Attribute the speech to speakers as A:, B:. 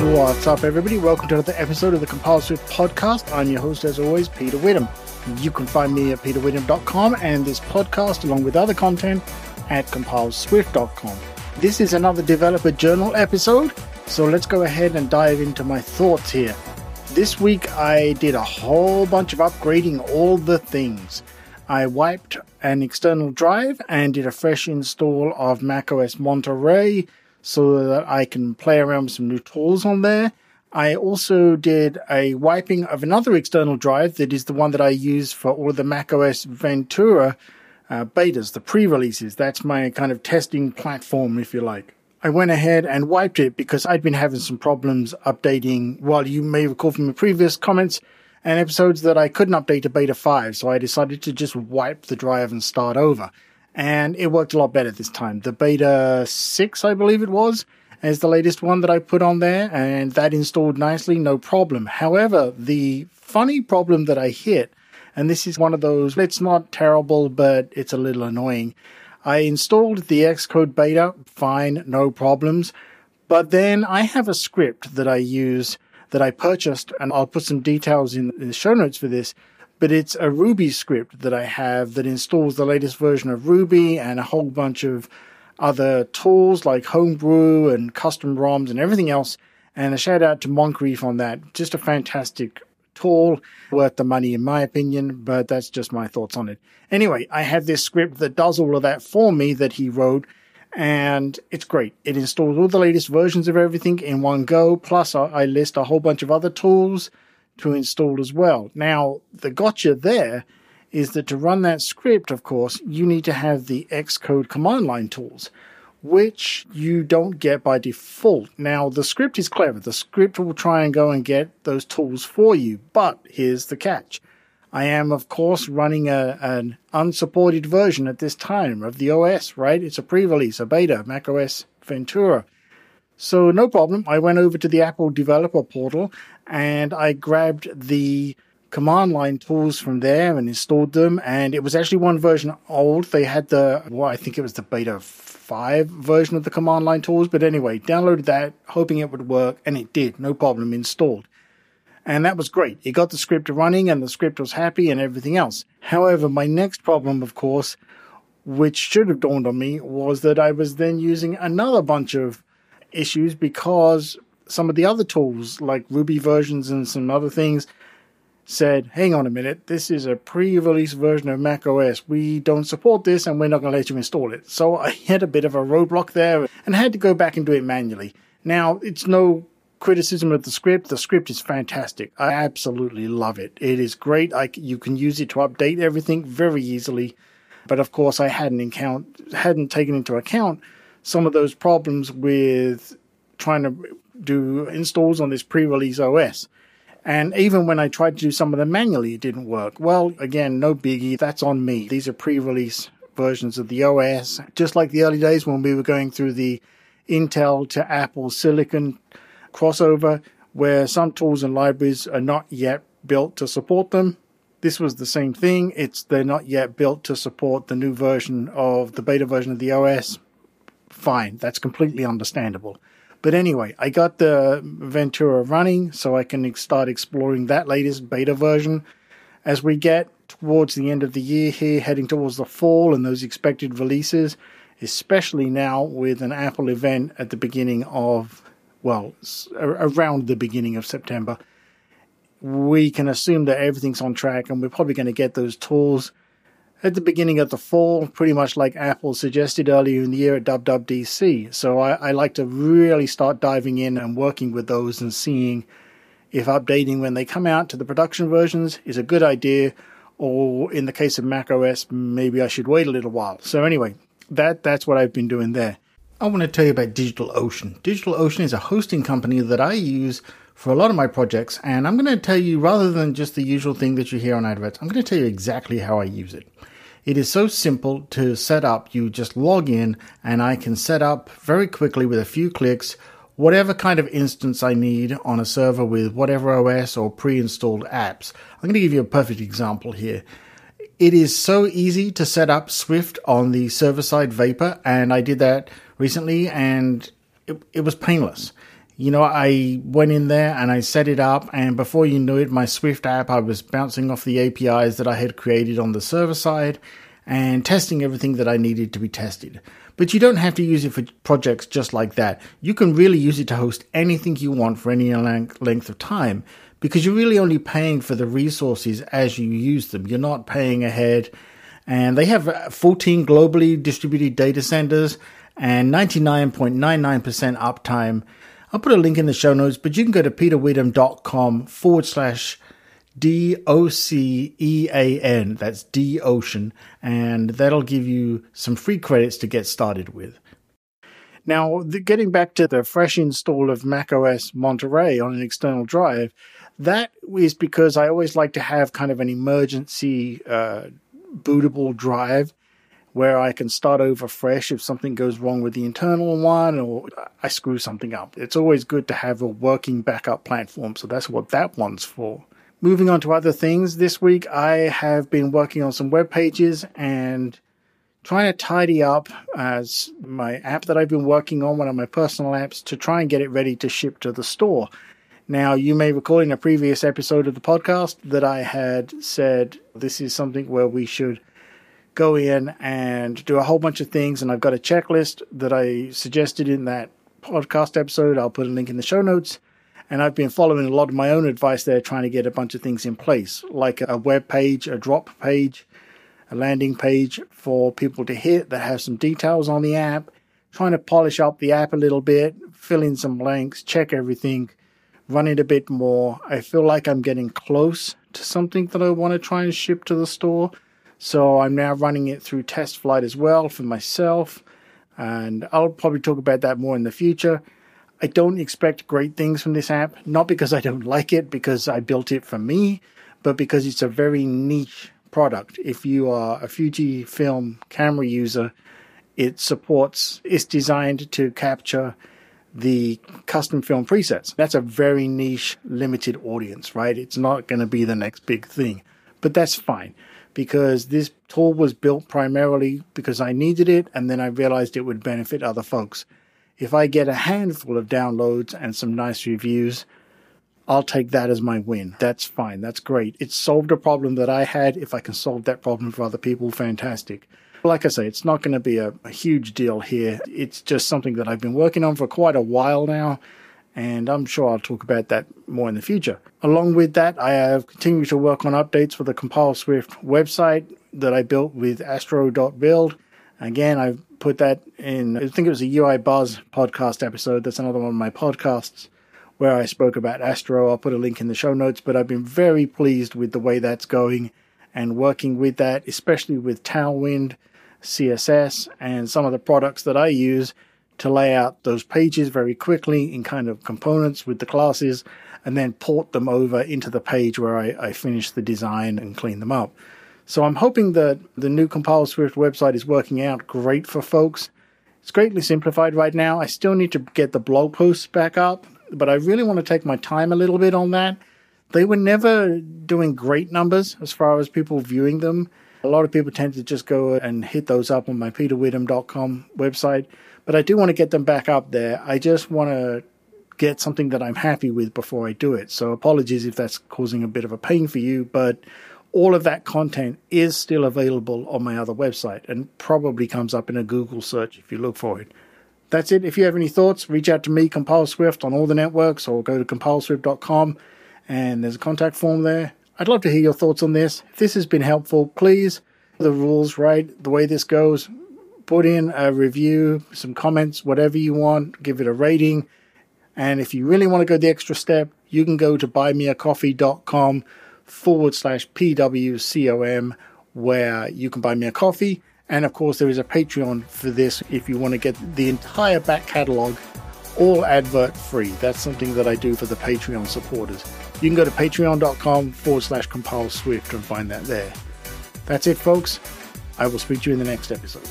A: What's up, everybody? Welcome to another episode of the Compile Swift podcast. I'm your host, as always, Peter Witham. You can find me at peterwitham.com and this podcast, along with other content, at compileswift.com. This is another developer journal episode, so let's go ahead and dive into my thoughts here. This week, I did a whole bunch of upgrading all the things. I wiped an external drive and did a fresh install of macOS Monterey so that I can play around with some new tools on there. I also did a wiping of another external drive that is the one that I use for all of the macOS Ventura uh, betas, the pre-releases. That's my kind of testing platform, if you like. I went ahead and wiped it because I'd been having some problems updating. Well, you may recall from the previous comments and episodes that I couldn't update to beta 5, so I decided to just wipe the drive and start over and it worked a lot better this time. The beta 6, I believe it was, is the latest one that I put on there, and that installed nicely, no problem. However, the funny problem that I hit, and this is one of those, it's not terrible, but it's a little annoying. I installed the Xcode beta, fine, no problems. But then I have a script that I use that I purchased, and I'll put some details in the show notes for this but it's a Ruby script that I have that installs the latest version of Ruby and a whole bunch of other tools like Homebrew and custom ROMs and everything else. And a shout out to Moncrief on that. Just a fantastic tool, worth the money in my opinion, but that's just my thoughts on it. Anyway, I have this script that does all of that for me that he wrote and it's great. It installs all the latest versions of everything in one go. Plus, I list a whole bunch of other tools to install as well. Now, the gotcha there is that to run that script, of course, you need to have the Xcode command line tools, which you don't get by default. Now, the script is clever. The script will try and go and get those tools for you, but here's the catch. I am, of course, running a, an unsupported version at this time of the OS, right? It's a pre-release, a beta, macOS Ventura. So no problem. I went over to the Apple developer portal and I grabbed the command line tools from there and installed them. And it was actually one version old. They had the, well, I think it was the beta 5 version of the command line tools. But anyway, downloaded that, hoping it would work. And it did. No problem. Installed. And that was great. It got the script running and the script was happy and everything else. However, my next problem, of course, which should have dawned on me, was that I was then using another bunch of issues because some of the other tools, like Ruby versions and some other things, said, hang on a minute, this is a pre release version of Mac OS. We don't support this and we're not going to let you install it. So I had a bit of a roadblock there and had to go back and do it manually. Now, it's no criticism of the script. The script is fantastic. I absolutely love it. It is great. I, you can use it to update everything very easily. But of course, I hadn't hadn't taken into account some of those problems with trying to do installs on this pre-release OS. And even when I tried to do some of them manually, it didn't work. Well, again, no biggie. That's on me. These are pre-release versions of the OS, just like the early days when we were going through the Intel to Apple Silicon crossover, where some tools and libraries are not yet built to support them. This was the same thing. It's they're not yet built to support the new version of the beta version of the OS fine. That's completely understandable. But anyway, I got the Ventura running so I can start exploring that latest beta version. As we get towards the end of the year here, heading towards the fall and those expected releases, especially now with an Apple event at the beginning of, well, around the beginning of September, we can assume that everything's on track and we're probably going to get those tools at the beginning of the fall, pretty much like Apple suggested earlier in the year at WWDC. So I, I, like to really start diving in and working with those and seeing if updating when they come out to the production versions is a good idea, or in the case of Mac OS, maybe I should wait a little while. So anyway, that that's what I've been doing there. I want to tell you about DigitalOcean. DigitalOcean is a hosting company that I use for a lot of my projects, and I'm going to tell you rather than just the usual thing that you hear on adverts, I'm going to tell you exactly how I use it. It is so simple to set up. You just log in and I can set up very quickly with a few clicks whatever kind of instance I need on a server with whatever OS or pre-installed apps. I'm going to give you a perfect example here. It is so easy to set up Swift on the server side Vapor, and I did that recently, and it, it was painless. You know, I went in there and I set it up, and before you knew it, my Swift app, I was bouncing off the APIs that I had created on the server side and testing everything that I needed to be tested. But you don't have to use it for projects just like that. You can really use it to host anything you want for any length of time because you're really only paying for the resources as you use them. You're not paying ahead. And they have uh, 14 globally distributed data centers and 99.99% uptime I'll put a link in the show notes, but you can go to peterwitham.com forward slash D O C E A N. That's D Ocean. And that'll give you some free credits to get started with. Now, the, getting back to the fresh install of macOS Monterey on an external drive, that is because I always like to have kind of an emergency uh, bootable drive where I can start over fresh if something goes wrong with the internal one or I screw something up. It's always good to have a working backup platform, so that's what that one's for. Moving on to other things, this week I have been working on some web pages and trying to tidy up as my app that I've been working on, one of my personal apps, to try and get it ready to ship to the store. Now, you may recall in a previous episode of the podcast that I had said this is something where we should go in and do a whole bunch of things. And I've got a checklist that I suggested in that podcast episode. I'll put a link in the show notes. And I've been following a lot of my own advice there, trying to get a bunch of things in place, like a web page, a drop page, a landing page for people to hit that have some details on the app, trying to polish up the app a little bit, fill in some blanks, check everything, run it a bit more. I feel like I'm getting close to something that I want to try and ship to the store. So I'm now running it through test flight as well for myself. And I'll probably talk about that more in the future. I don't expect great things from this app, not because I don't like it, because I built it for me, but because it's a very niche product. If you are a Fujifilm camera user, it supports, it's designed to capture the custom film presets. That's a very niche, limited audience, right? It's not going to be the next big thing, but that's fine because this tool was built primarily because I needed it and then I realized it would benefit other folks. If I get a handful of downloads and some nice reviews, I'll take that as my win. That's fine. That's great. It solved a problem that I had. If I can solve that problem for other people, fantastic. Like I say, it's not going to be a, a huge deal here. It's just something that I've been working on for quite a while now and I'm sure I'll talk about that more in the future. Along with that, I have continued to work on updates for the Compile Swift website that I built with astro.build. Again, I put that in, I think it was a UI Buzz podcast episode. That's another one of my podcasts where I spoke about Astro. I'll put a link in the show notes, but I've been very pleased with the way that's going and working with that, especially with Tailwind, CSS, and some of the products that I use to lay out those pages very quickly in kind of components with the classes and then port them over into the page where I, I finish the design and clean them up. So I'm hoping that the new Compile Swift website is working out great for folks. It's greatly simplified right now. I still need to get the blog posts back up, but I really want to take my time a little bit on that. They were never doing great numbers as far as people viewing them. A lot of people tend to just go and hit those up on my peterwitham.com website but I do want to get them back up there. I just want to get something that I'm happy with before I do it. So apologies if that's causing a bit of a pain for you, but all of that content is still available on my other website and probably comes up in a Google search if you look for it. That's it. If you have any thoughts, reach out to me, Compile Swift, on all the networks or go to compileswift.com and there's a contact form there. I'd love to hear your thoughts on this. If this has been helpful, please, the rules, right? The way this goes, put in a review, some comments, whatever you want, give it a rating. And if you really want to go the extra step, you can go to buymeacoffee.com forward slash PWCOM where you can buy me a coffee. And of course, there is a Patreon for this if you want to get the entire back catalog all advert free. That's something that I do for the Patreon supporters. You can go to patreon.com forward slash compile swift and find that there. That's it, folks. I will speak to you in the next episode.